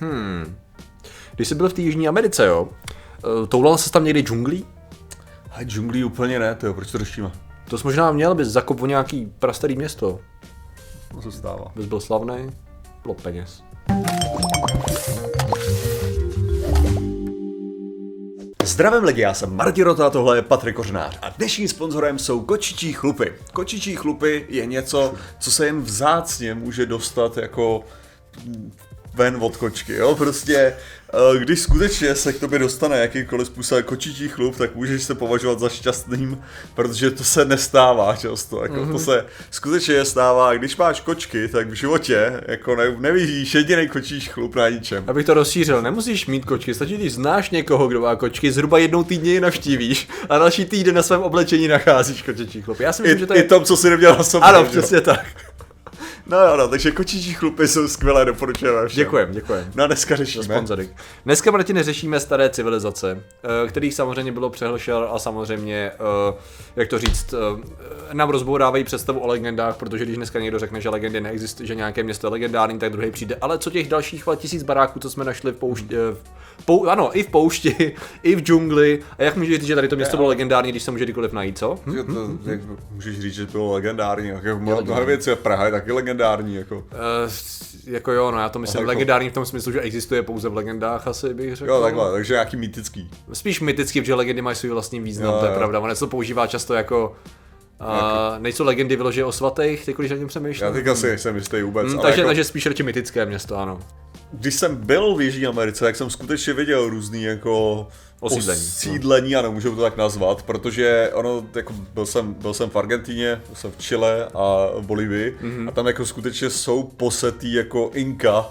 Hmm. Když jsi byl v té Jižní Americe, jo, eh, toulal se tam někdy džunglí? A džunglí úplně ne, to jo, proč to řešíme? To jsi možná měl, bys zakopl nějaký prastarý město. To se stává. Bys byl slavný, bylo peněz. Zdravím lidi, já jsem Martin Rota a tohle je Patrik Kořnář a dnešním sponzorem jsou kočičí chlupy. Kočičí chlupy je něco, co se jen vzácně může dostat jako ven od kočky, jo, prostě eh, když skutečně se k tobě dostane jakýkoliv způsob kočičí chlup, tak můžeš se považovat za šťastným, protože to se nestává často, jako mm-hmm. to se skutečně stává, když máš kočky, tak v životě jako ne, nevidíš jediný kočičí chlup na ničem. Abych to rozšířil, nemusíš mít kočky, stačí, když znáš někoho, kdo má kočky, zhruba jednou týdně je navštívíš a další týden na svém oblečení nacházíš kočičí chlup. Já si myslím, I, že to je... I tom, co si neměl na sobě. Ano, přesně tak. No jo, no, takže kočičí chlupy jsou skvělé, doporučujeme všem. Děkujem, děkujem. No a dneska řešíme. Sponzory. Dneska, Martin, neřešíme staré civilizace, eh, kterých samozřejmě bylo přehlšel a samozřejmě, eh, jak to říct, eh, nám rozbourávají představu o legendách, protože když dneska někdo řekne, že legendy neexistuje, že nějaké město je legendární, tak druhý přijde. Ale co těch dalších tisíc baráků, co jsme našli v poušti, v pou, ano, i v poušti, i v džungli. A jak můžeš říct, že tady to město bylo legendární, když se může kdykoliv najít, co? Hm? Že to, jak můžeš říct, že to bylo legendární, jako mnoho mnoho věcí, Praha je taky legendární, jako. Uh, jako jo, no já to myslím jako- legendární v tom smyslu, že existuje pouze v legendách, asi bych řekl. Jo, takhle, takže nějaký mýtický. Spíš myticky, protože legendy mají svůj vlastní význam, Jo, to je jo. pravda. Ono se to používá často jako Uh, nejsou legendy vyloženě o svatých, ty když na něm přemýšlím. Já teďka si nejsem jistý vůbec, Hmm, ale takže, jako, takže spíš radši mytické město, ano. když jsem byl v Jižní Americe, tak jsem skutečně viděl různý jako Osídlení, osídlení ano, můžu to tak nazvat, protože ono, jako byl jsem, byl jsem v Argentíně, byl jsem v Chile a v Bolívii Mhm. mm-hmm. a tam jako skutečně jsou posetý jako Inka,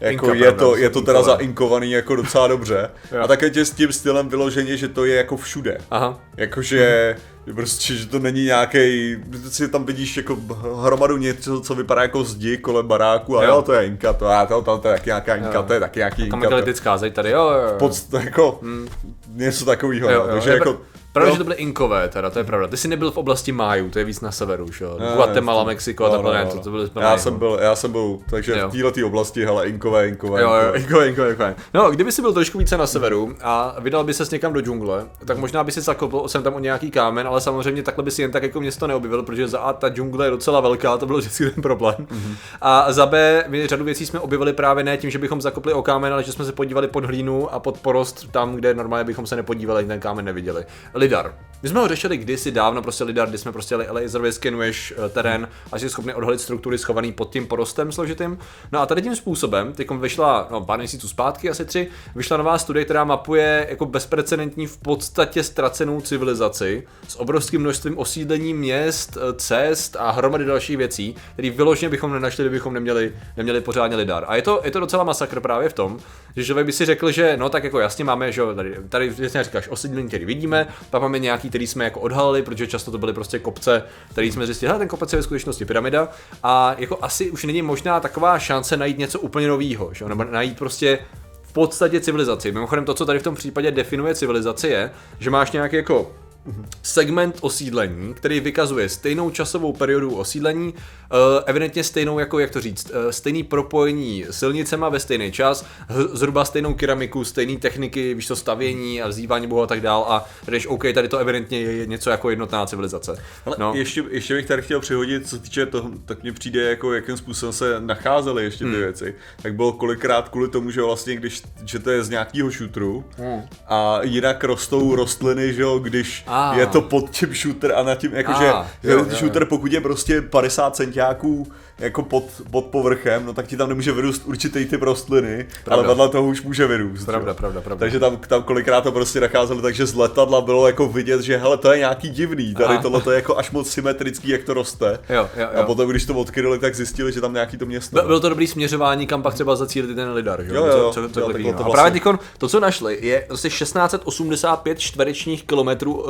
jako je, to, je to teda zainkovaný jako docela dobře. A také tě s tím stylem vyloženě, že to je jako všude. Aha. Jakože prostě, že to není nějaký, si tam vidíš jako hromadu něco, co vypadá jako zdi kolem baráku a Jo. jo, to je Inka, to, a to, to, to je taky nějaká Inka, Jo. to je taky nějaký Tam Inka. megalitická zeď tady, jo, jo, jo. Pod, jako, něco takového, no, jo. takže Je jako, pr- Pravda, jo. že to byly Inkové, teda, to je pravda. Ty jsi nebyl v oblasti Májů, to je víc na severu, už jo. Guatemala, Mexiko a takhle, ne, to, to byly jsme já jsem no. byl, já jsem byl, takže Jo. v této oblasti, hele, Inkové, Inkové, Jo, jo, Inkové. Inkové, Inkové. No, kdyby si byl trošku více na severu a vydal by ses někam do džungle, tak možná by si zakopl sem tam o nějaký kámen, ale samozřejmě takhle by si jen tak jako město neobjevil, protože za A ta džungle je docela velká, to byl vždycky ten problém. Mm-hmm. A za B my řadu věcí jsme objevili právě ne tím, že bychom zakopli o kámen, ale že jsme se podívali pod hlínu a pod porost tam, kde normálně bychom se nepodívali, ten kámen neviděli. Lidar. My jsme ho řešili kdysi dávno, prostě lidar, kdy jsme prostě laserově skenuješ eh, terén a jsi schopný odhalit struktury schovaný pod tím porostem složitým. No a tady tím způsobem, teď vyšla no, pár měsíců zpátky, asi tři, vyšla nová studie, která mapuje jako bezprecedentní v podstatě ztracenou civilizaci s obrovským množstvím osídlení měst, eh, cest a hromady dalších věcí, které vyloženě bychom nenašli, kdybychom neměli, neměli pořádně lidar. A je to, je to docela masakr právě v tom, že člověk by si řekl, že no tak jako jasně máme, že tady, tady jasně říkáš osídlení, který vidíme, pak máme nějaký, který jsme jako odhalili, protože často to byly prostě kopce, který jsme zjistili, ten kopec je ve skutečnosti pyramida a jako asi už není možná taková šance najít něco úplně nového, že nebo najít prostě v podstatě civilizaci. Mimochodem to, co tady v tom případě definuje civilizaci je, že máš nějaký jako segment osídlení, který vykazuje stejnou časovou periodu osídlení, eh, evidentně stejnou, jako jak to říct, eh, stejný propojení silnicema ve stejný čas, zhruba stejnou keramiku, stejné techniky, víš to, stavění a vzývání bohu a tak dál a když OK, tady to evidentně je něco jako jednotná civilizace. Ale no. ještě, ještě bych tady chtěl přihodit, co se týče toho, tak mně přijde, jako jakým způsobem se nacházely ještě ty Hmm. věci. Tak bylo kolikrát kvůli tomu, že vlastně, když, že to je z nějakého šutru Hmm. a jinak rostou rostliny, že jo, když Ah. je to pod tím šutr a na tím, jakože Ah, jo, jo, jo, jo. pokud je prostě 50 centiáků jako pod, pod povrchem, no tak ti tam nemůže vyrůst určitý typ rostliny, Pravda. ale vedle toho už může vyrůst. Pravda, jo. pravda, pravda. Takže tam, tam kolikrát to prostě nacházeli, takže z letadla bylo jako vidět, že hele, to je nějaký divný, tady Aha. tohle to je jako až moc symetrický, jak to roste. Jo, jo, A jo. potom, když to odkryli, tak zjistili, že tam nějaký to město. Byl, byl to dobrý směřování, kam pak třeba zacílit ten lidar, Jo, jo, jo. Co, co, co Jo, to A vlastně- právě to, co našli, je prostě 1685 čtverečních kilometrů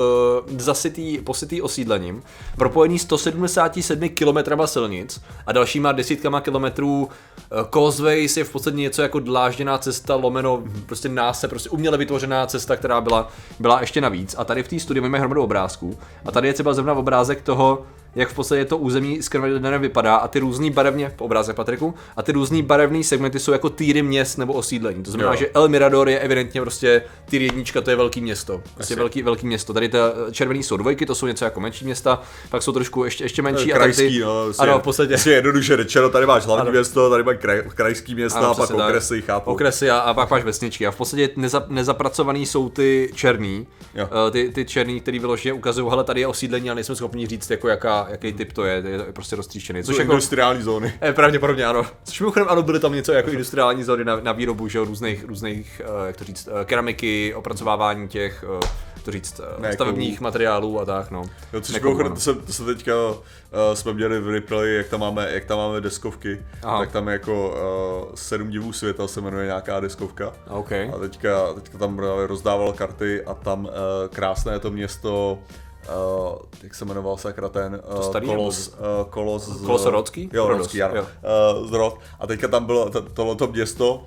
uh, zasytý, posytý osídlením, propojený 177 kilometrama silnic a dalšíma desítkama kilometrů uh, causeways je v podstatě něco jako dlážděná cesta, lomeno prostě náse, prostě uměle vytvořená cesta, která byla, byla ještě navíc. A tady v té studii máme hromadu obrázků. A tady je třeba zrovna obrázek toho, jak v podstatě to území s Carmagedonem vypadá a ty různý barevně, po obrázek Patriku, a ty různý barevné segmenty jsou jako týry měst nebo osídlení. To znamená, Jo. že El Mirador je evidentně prostě týr jednička, to je velký město. Prostě Asi. velký, velký město. Tady ta červený jsou dvojky, to jsou něco jako menší města, pak jsou trošku ještě, ještě menší. a tady krajský, ty, no. ano, v podstatě. Si jednoduše řečeno, tady máš hlavní Ano. město, tady máš kraj, krajský města Ano, a pak přesně tak. okresy, chápu. Okresy a, a pak máš vesničky. A v podstatě neza, nezapracovaný jsou ty černý. Jo. Eh, Ty, ty černý, který vyloženě ukazují, hele, tady je osídlení, ale nejsme schopni říct, jako jaká, jaký typ to je, je to prostě roztříštěný. Což jako, industriální zóny. eh, pravděpodobně ano. Což mimochodem ano, byly tam něco jako industriální zóny na, na výrobu, že jo, různých, různých, eh, jak to říct, eh, keramiky, opracovávání těch, jak to říct, Ne, stavebních jako- materiálů a tak, no. Jo, což Nekovu, mimochodem, ano. to se, to se teďka uh, jsme měli v replay, jak tam máme, jak tam máme deskovky, Aha. tak tam je jako uh, sedm divů světa se jmenuje nějaká deskovka. OK. A teďka, teďka tam rozdával karty a tam uh, krásné je to město, uh, jak se jmenoval sakra ten, uh, starý kolos, uh, kolos, z- Kolosorodský? Jo, Rodos, Rodský, ano. jo. Uh, z Rod. A teďka tam bylo to, tohleto město,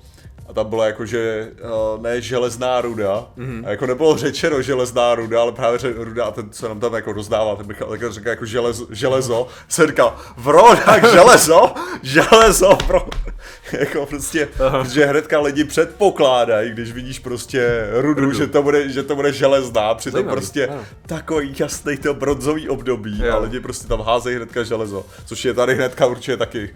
a tam byla jakože uh, ne železná ruda, Mhm. mm-hmm. a jako nebylo řečeno železná ruda, ale právě ře, ruda a ten se nám tam jako rozdává, ten Michal tak říká jako železo, železo, jsem říkal, bro, tak železo, železo, bro. jako prostě, že hnedka lidi předpokládají, když vidíš prostě rudu, Rudu. Že, to bude, že to bude železná, přitom Zajímavý, prostě ano. takový jasný to bronzový období Jo. a lidi prostě tam házejí hnedka železo, což je tady hnedka určitě taky.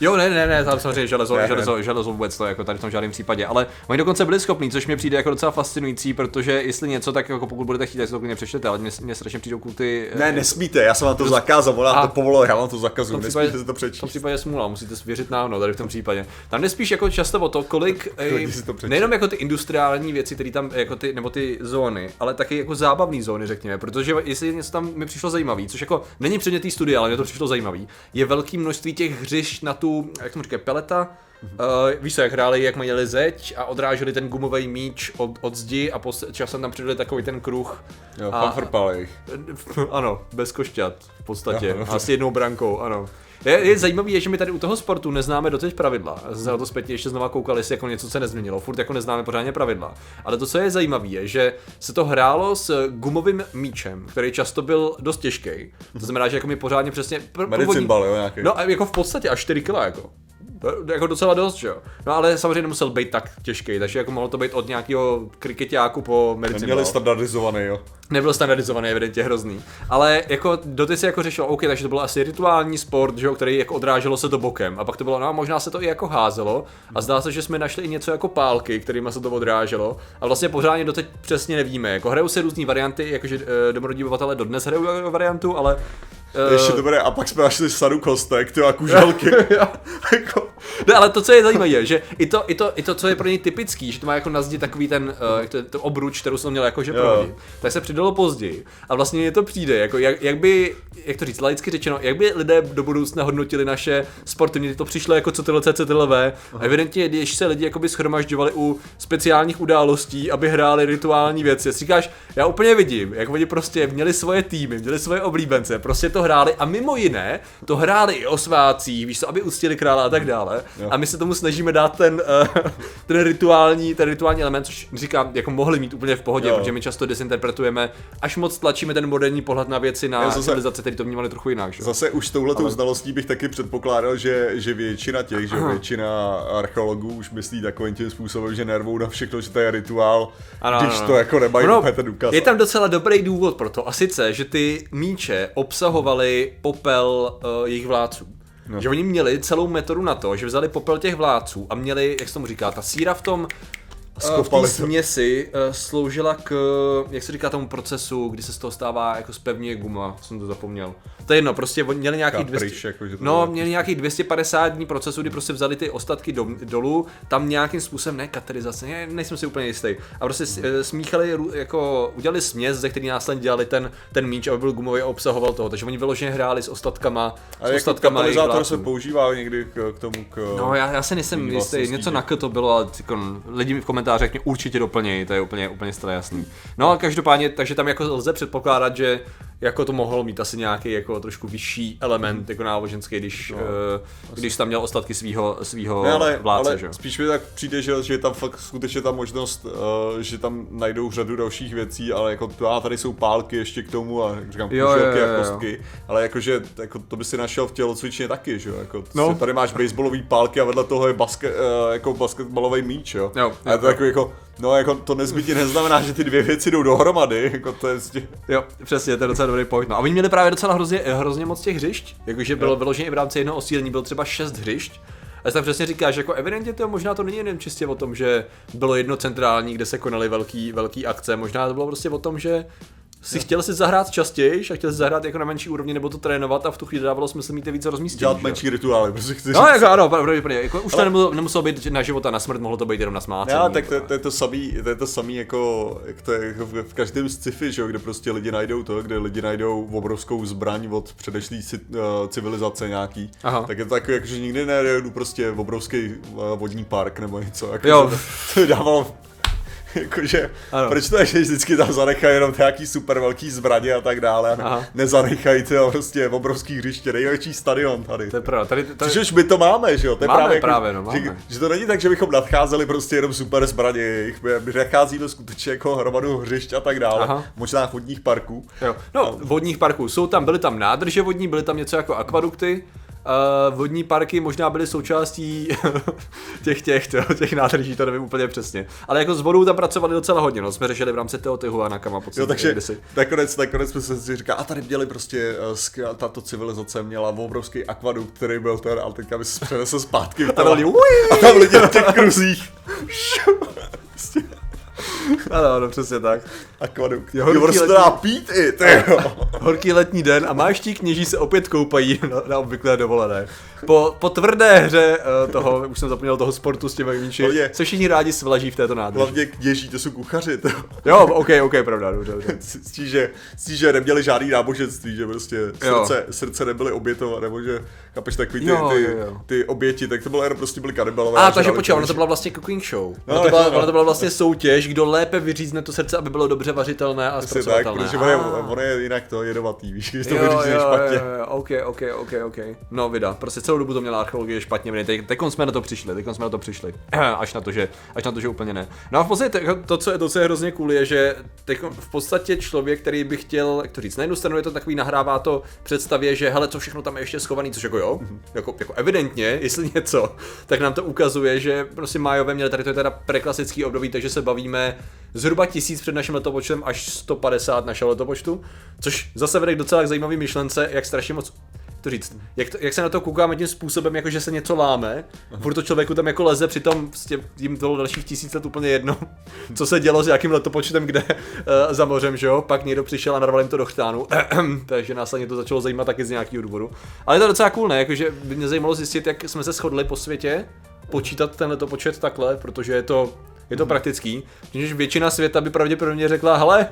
Jo, ne, ne, ne, tam samozřejmě železo, Ne, ne. železo, železo vůbec to jako tady v tom žádném případě, ale oni dokonce byli schopní, což mě přijde jako docela fascinující, protože jestli něco, tak jako pokud budete chtít, tak si to klidně přečtete, ale mě, mě strašně přijdou kulty. eh, Ne, nesmíte, já jsem vám to zakázal, ona A- to povolila, já vám to zakazuju, nesmíte případě, si to v tom přečíst. případě smůla, musíte věřit nám, no, tady v tom případě. Tam jde spíš jako často o to, kolik, eh, to nejenom jako ty industriální věci, které tam, jako ty, nebo ty zóny, ale taky jako zábavné zóny, řekněme, protože jestli něco tam mi přišlo zajímavý, což jako není předmět té studie, ale mě to přišlo zajímavý, je velké množství těch hřišť na tu, jak tomu říkají, peleta, Uh, víš co, jak hráli, jak měli zeď a odráželi ten gumový míč od, od zdi a pos, časem tam přidali takový ten kruh. Jo, a, ano, bez košťat v podstatě. Jo. A s jednou brankou, ano. Je, je zajímavé, je, že my tady u toho sportu neznáme doteď pravidla. Na to zpětně ještě znova koukal, jestli jako něco se nezměnilo. Furt jako neznáme pořádně pravidla. Ale to, co je zajímavé, je, že se to hrálo s gumovým míčem, který často byl dost těžký. To znamená, že jako mi pořádně přesně... pr- Medicine ball, jo, nějaký. No a jako v podstatě až 4 kg jako. To Jako docela dost, že jo. No ale samozřejmě nemusel být tak těžký, takže jako mohlo to být od nějakého kriketáku po medicinu. Neměli standardizovaný, jo. Nebyl standardizovaný, evidentně hrozný. Ale jako doteď se jako řešilo, OK, takže to byl asi rituální sport, že jo, který jako odráželo se to bokem. A pak to bylo, no a možná se to i jako házelo. A zdá se, že jsme našli i něco jako pálky, kterými se to odráželo. A vlastně pořádně doteď přesně nevíme. Jako hrajou se různé varianty, jakože e, domorodí obyvatelé dodnes hrajou variantu, ale Ještě to bude, a pak jsme našli sadu kostek, ty a kuželky. jako, Ne, ale to, co je zajímavé, je, že i to, i, to, i to, co je pro něj typický, že to má jako na zdi takový ten, uh, to, to obruč, kterou jsem měl jakože Jo. prohodit, tak se přidalo později. A vlastně mně to přijde, jako jak, jak by, jak to říct, laicky řečeno, jak by lidé do budoucna hodnotili naše sporty, mně to přišlo jako CTLC, CTLV. A evidentně, když se lidi jakoby schromažďovali u speciálních událostí, aby hráli rituální věci, si říkáš, já úplně vidím, jak oni prostě měli svoje týmy, měli svoje oblíbence, prostě to hráli a mimo jiné to hráli i o svácích, víš co, aby uctili krále a tak dále. A my se tomu snažíme dát ten, uh, ten rituální, ten rituální element, což říkám, jako mohli mít úplně v pohodě, Jo. protože my často desinterpretujeme, až moc tlačíme ten moderní pohled na věci na Já zase- civilizace, který to vnímali trochu jinak. Že? Zase už s touhletou Ale... znalostí bych taky předpokládal, že, že většina těch, že většina archeologů už myslí takovým tím způsobem, že nervou na všechno, že to je rituál, ano, když ano. to jako nemají úplně ten důkaz. Je tam docela dobrý důvod pro to, a sice, že ty míče obsahovaly popel uh, jejich vládců. No. Že oni měli celou metodu na to, že vzali popel těch vládců a měli, jak se tomu říká, ta síra v tom eh, v skopali té směsi uh, sloužila k, jak se říká tomu procesu, kdy se z toho stává jako spevně guma, jsem to zapomněl. To je jedno, prostě měli nějaký Kapriš, 200, jako, že to no, měli nějaký 250 dní procesu, kdy prostě vzali ty ostatky do, dolů, tam nějakým způsobem, ne katerizace, ne, nejsem si úplně jistý, a prostě s- eh, smíchali, jako udělali směs, ze který následně dělali ten, ten míč, aby byl gumový a obsahoval toho, takže oni vyloženě hráli s ostatkama, s Ale jako ostatkama jejich katalyzátor se používá někdy k, k tomu, k... No, já, já si nejsem jistý, něco na to bylo, ale jako, lidi v komentářích mě určitě doplnějí, to je úplně, úplně jasný. No a každopádně, takže tam jako lze předpokládat, že jako to mohlo mít asi nějaký jako trošku vyšší element jako náboženský, když, no, uh, když tam měl ostatky svého svýho Ne, ale, vládce, ale že? jo. spíš mi tak přijde, že, že je tam fakt skutečně ta možnost, uh, že tam najdou řadu dalších věcí, ale jako to, a tady jsou pálky ještě k tomu a říkám Jo, kuželky jo, jo, a jo. kostky, ale jakože jako to by si našel v tělocvičně taky, že jo, jako No. no. tady máš baseballový pálky a vedle toho je basket, uh, jako basketbalový míč, jo. Jo, a je to jo, takový jako, no jako to nezbytně neznamená, že ty dvě věci jdou dohromady, jako to je prostě- Jo, přesně, to je docela dobrý point. No a oni měli právě docela hrozně, hrozně moc těch hřišť, jakože bylo vyloženě i v rámci jednoho osídlení bylo třeba šest hřišť. A tam přesně říkáš, jako evidentně to možná to není jen čistě o tom, že bylo jedno centrální, kde se konaly velký, velký akce, možná to bylo prostě o tom, že si chtěl si zahrát častěji a chtěl si zahrát jako na menší úrovni nebo to trénovat a v tu chvíli dávalo smysl mít více rozmístění. dělat jo? menší rituály, prostě chci No, jako ano, pravdě, pravdě, jako už to nemuselo, nemuselo být na život a na smrt, mohlo to být jenom na. Ne, ale tak to, to, je to samý, to je to samý jako, jak to je jako v, v každém sci-fi, že jo, kde prostě lidi najdou to, kde lidi najdou obrovskou zbraň od předešlé ci- uh, civilizace nějaký. Aha. Tak je to takový, jako, že nikdy nejdu prostě v obrovský uh, vodní park nebo něco. Jako, Jo. To, to dávalo Jakože, proč to je, že vždycky tam zanechají jenom nějaký super velký zbraně a tak dále a Aha. nezanechají to prostě obrovský hřiště, největší stadion tady. To je pravda, tady, tady, Což už my to máme, že jo? To je Máme právě, jako, právě, no, že, máme. že, to není tak, že bychom nadcházeli prostě jenom super zbraně, my, nacházíme skutečně jako hromadu hřišť a tak dále, Aha. možná chodních parků. Jo. No, vodních parků. Jsou tam, byly tam nádrže vodní, byly tam něco jako akvadukty. Uh, vodní parky možná byly součástí těch, těch, těch, těch nádrží, to nevím úplně přesně. Ale jako s vodou tam pracovali docela hodně, no. Jsme řešili v rámci Teotihuacana pocit. Jo, takže kdysi. nakonec, nakonec jsme se si říkali, a tady měli prostě, uh, tato civilizace měla obrovský akvadukt, který byl ten, ale teďka by se přenesl zpátky. v A tom- a tam lidi na těch kruzích. Ano, no, přesně tak. Akvadukt. Jo, Jo, horký prostě letní- dá pít i, ty. Horký letní den a máš ti kněží se opět koupají na, na obvyklé dovolené. Po, po tvrdé hře uh, toho, už jsem zapomněl toho sportu s těmi míči, Hlavně- se všichni rádi svlaží v této nádrži. Hlavně kněží, to jsou kuchaři, to. Jo, ok, ok, pravda, dobře, dobře. S tím, že, neměli žádný náboženství, že prostě Jo. srdce, srdce nebyly obětovat, nebo že, chápeš, takový ty, Jo, ty, jo, jo. ty oběti, tak to bylo jenom prostě byli kanibalové. A a takže počkej, ono to byla vlastně cooking show. No, Ono to byla, no, no. ono to byla vlastně soutěž, kdo lépe vyřízne to srdce, aby bylo dobře vařitelné a Přesně tak, zpracovatelné. protože on je, Ah. on je jinak to jedovatý, víš, když to Jo, vyřízne jo, špatně. jo, jo, ok, ok, ok, ok. No vida, prostě celou dobu to měla archeologie špatně viny, teď, teď jsme na to přišli, teď jsme na to přišli. Až na to, že, až na to, že úplně ne. No a v podstatě to, co je, to, co je hrozně cool, je, že teď v podstatě člověk, který by chtěl, jak to říct, na jednu stranu je to takový, nahrává to představě, že hele, co všechno tam je ještě schovaný, což jako jo, Mhm. jako, jako evidentně, jestli něco, tak nám to ukazuje, že prostě Májové měli tady to je teda preklasický období, takže se bavíme zhruba tisíc před naším letopočtem až 150 našeho letopočtu, což zase vede k docela zajímavý myšlence, jak strašně moc to říct, jak, to, jak se na to koukáme tím způsobem, jako že se něco láme, furt to člověku tam jako leze, přitom prostě jim bylo dalších tisíc let úplně jedno, co se dělo s jakým letopočtem kde uh, za mořem, že jo, pak někdo přišel a narval jim to do chtánu, takže následně to začalo zajímat taky z nějakého důvodu. Ale je to docela cool, ne, jakože by mě zajímalo zjistit, jak jsme se shodli po světě, počítat ten letopočet takhle, protože je to je to praktický, protože většina světa by pravděpodobně řekla, hele,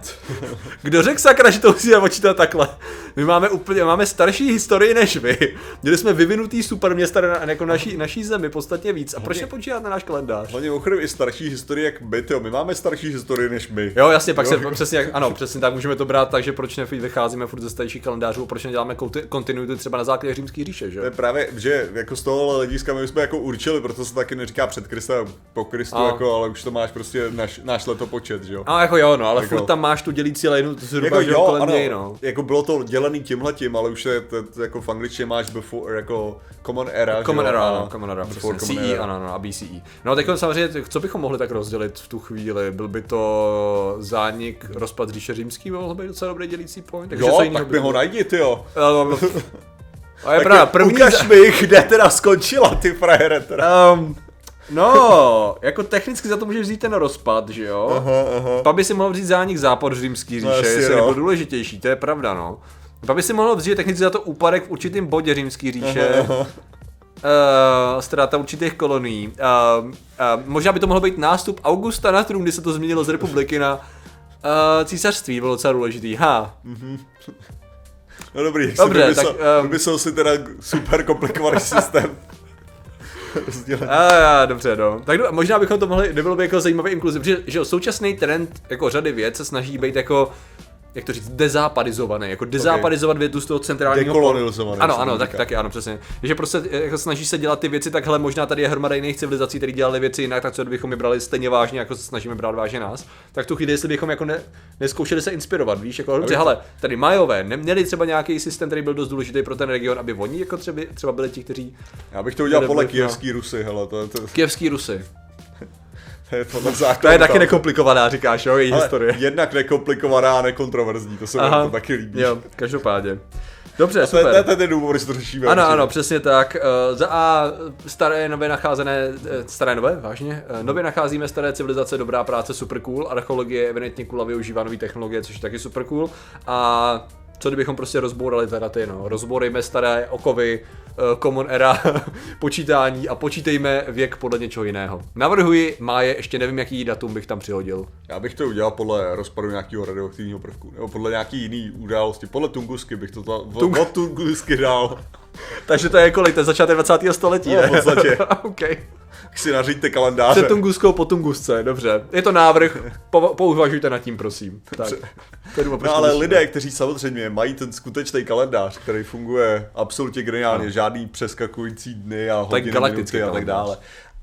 kdo řekl sakra, že to musíme počítat takhle? My máme úplně, máme starší historii než vy. Měli jsme vyvinutý superměsta na, jako naší, naší zemi podstatně víc. A proč neppočítat na náš kalendář? Hlavně mimochodem i starší historie jak my, tyjo, my máme starší historii než my. Jo, jasně, pak Jo. se přesně, jak, ano, přesně tak můžeme to brát tak, že proč nevycházíme furt ze starších kalendářů, proč neděláme konti- kontinuitu třeba na základě římský říše, že? To je právě, že jako z toho hlediska my jsme jako určili, proto se taky neříká před Kristem, po Kristu, jako, ale už to máš prostě náš, náš letopočet, že jo. A jako jo, no, ale Jako- furt tam máš tu dělící lejnu zhruba, Jako jo, kolem ano, něj, no. jako bylo to dělený tímhletím, ale už je to, to jako v angličtině máš before, jako common era, Common že jo, era, ano, Common era, before common CE, era. ano, ano, a BCE. No tak samozřejmě, co bychom mohli tak rozdělit v tu chvíli? Byl by to zánik, rozpad říše římský, mohl být docela dobrý dělící point. Takže co Jo, jinýho tak by ho najdi, ty jo. Um, A je Tak pravda, první... Ukaž mi, kde teda skončila ty frajere teda. Um, no, jako technicky za to můžeš vzít ten rozpad, že jo? Aha, aha. Pak by si mohl vzít zánik západ římský No, říše, jasně, jestli no. nebyl důležitější, to je pravda, no. Pak by si mohl vzít technicky za to úpadek v určitém bodě římský říše. Aha, aha. Uh, ztráta určitých kolonií. Uh, uh, možná by to mohlo být nástup Augusta na trůn, kdy se to změnilo z republiky na uh, císařství, bylo docela důležitý. Ha. No dobrý, Dobře, vymyslel, tak, ehm, um... vymyslel si teda super komplikovaný systém. Rozdělení. A, dobře, no. Tak do, možná bychom to mohli, nebylo by jako zajímavý inkluziv, že, že současný trend jako řady věc se snaží být jako jak to říct, dezápadizovaný, jako dezápadizovat okay. větu z toho centrálního... Dekolonizovaný, Ano, ano, tak, taky, ano, přesně. Že prostě jako snaží se dělat ty věci, tak hele, možná tady je hromada jiných civilizací, které dělali věci jinak, tak co kdybychom je brali stejně vážně, jako se snažíme brát vážně nás. Tak tu chvíli, jestli bychom jako ne, neskoušeli se inspirovat, víš, jako dobře, hele, tady Majové neměli třeba nějaký systém, který byl dost důležitý pro ten region, aby oni jako třeba, třeba byli ti, kteří Já bych to udělal podle na- kijevský Rusy, hele, to, to, Kijevský Rusy. To je podle. To je taky nekomplikovaná, říkáš, jo, její Ale historie. jednak nekomplikovaná a nekontroverzní, to se mi to taky líbí. Jo, každopádně. Dobře, To je, super. to, je, to je ten důvod, proč to řešíme. Ano, ano, přesně tak. Eh, Za A staré, nově nacházené, eh, staré, nové, vážně. Eh, Nově nacházíme staré civilizace, dobrá práce, super cool. Archeologie je evidentně cool a využívá nové technologie, což je taky super cool. A co kdybychom prostě rozbourali teda ty, no. Rozbourejme staré okovy, eh, common era, počítání a počítejme věk podle něčeho jiného. Navrhuji, má je, ještě nevím, jaký datum bych tam přihodil. Já bych to udělal podle rozpadu nějakého radioaktivního prvku, nebo podle nějaký jiný události. Podle Tungusky bych to ta, Tung- Tung... od Tungusky dál. Takže to je kolik, to je začátek 20. století, No, ne? v podstatě. Tak si nařiďte kalendáře. Před Tunguskou po Tungusce, dobře. Je to návrh, po, pouvažujte nad tím, prosím. Tak. Proč No ale řešíme. lidé, kteří samozřejmě mají ten skutečný kalendář, který funguje absolutně geniálně, žádný přeskakující dny a hodiny, galaktický minuty a tak dále.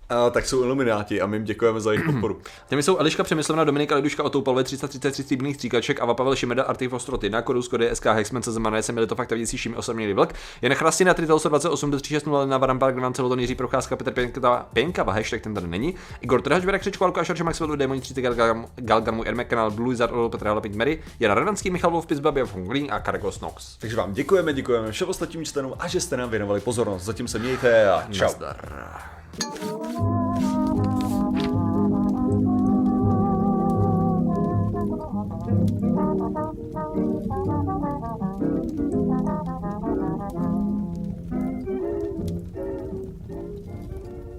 A, tak jsou ilumináti a my jim děkujeme za jejich podporu. Těmi jsou Eliška Přemyslovna, Dominika Liduška, Otoupalve, 333 stříbrných stříkaček, Ava Pavel Šimeda, Artif Ostrot 1, Korus Kody, SK Hexman, CZ Mané, Semili to fakt vědící Šimi, Osamělý vlk, Jen Chrastina, Tritel 28, do 360, na Varampark, Ivan Celoton, Jiří Procházka, Petr Pěnka, Pěnkava, hashtag ten tady není, Igor Trhač, Vera Křičko, Lukáš Arče, Maxwell, Démoni 30, Galgam, Galgam, můj Ermek, kanál Blue Wizard, Olo, Petr Halepit, Mary, Jana Radanský, Michal Wolf, Pizbabě, Funglín a Kargos Nox. Takže vám děkujeme, děkujeme všem ostatním členům a že jste nám věnovali pozornost. Zatím se mějte a čau. Nazdar.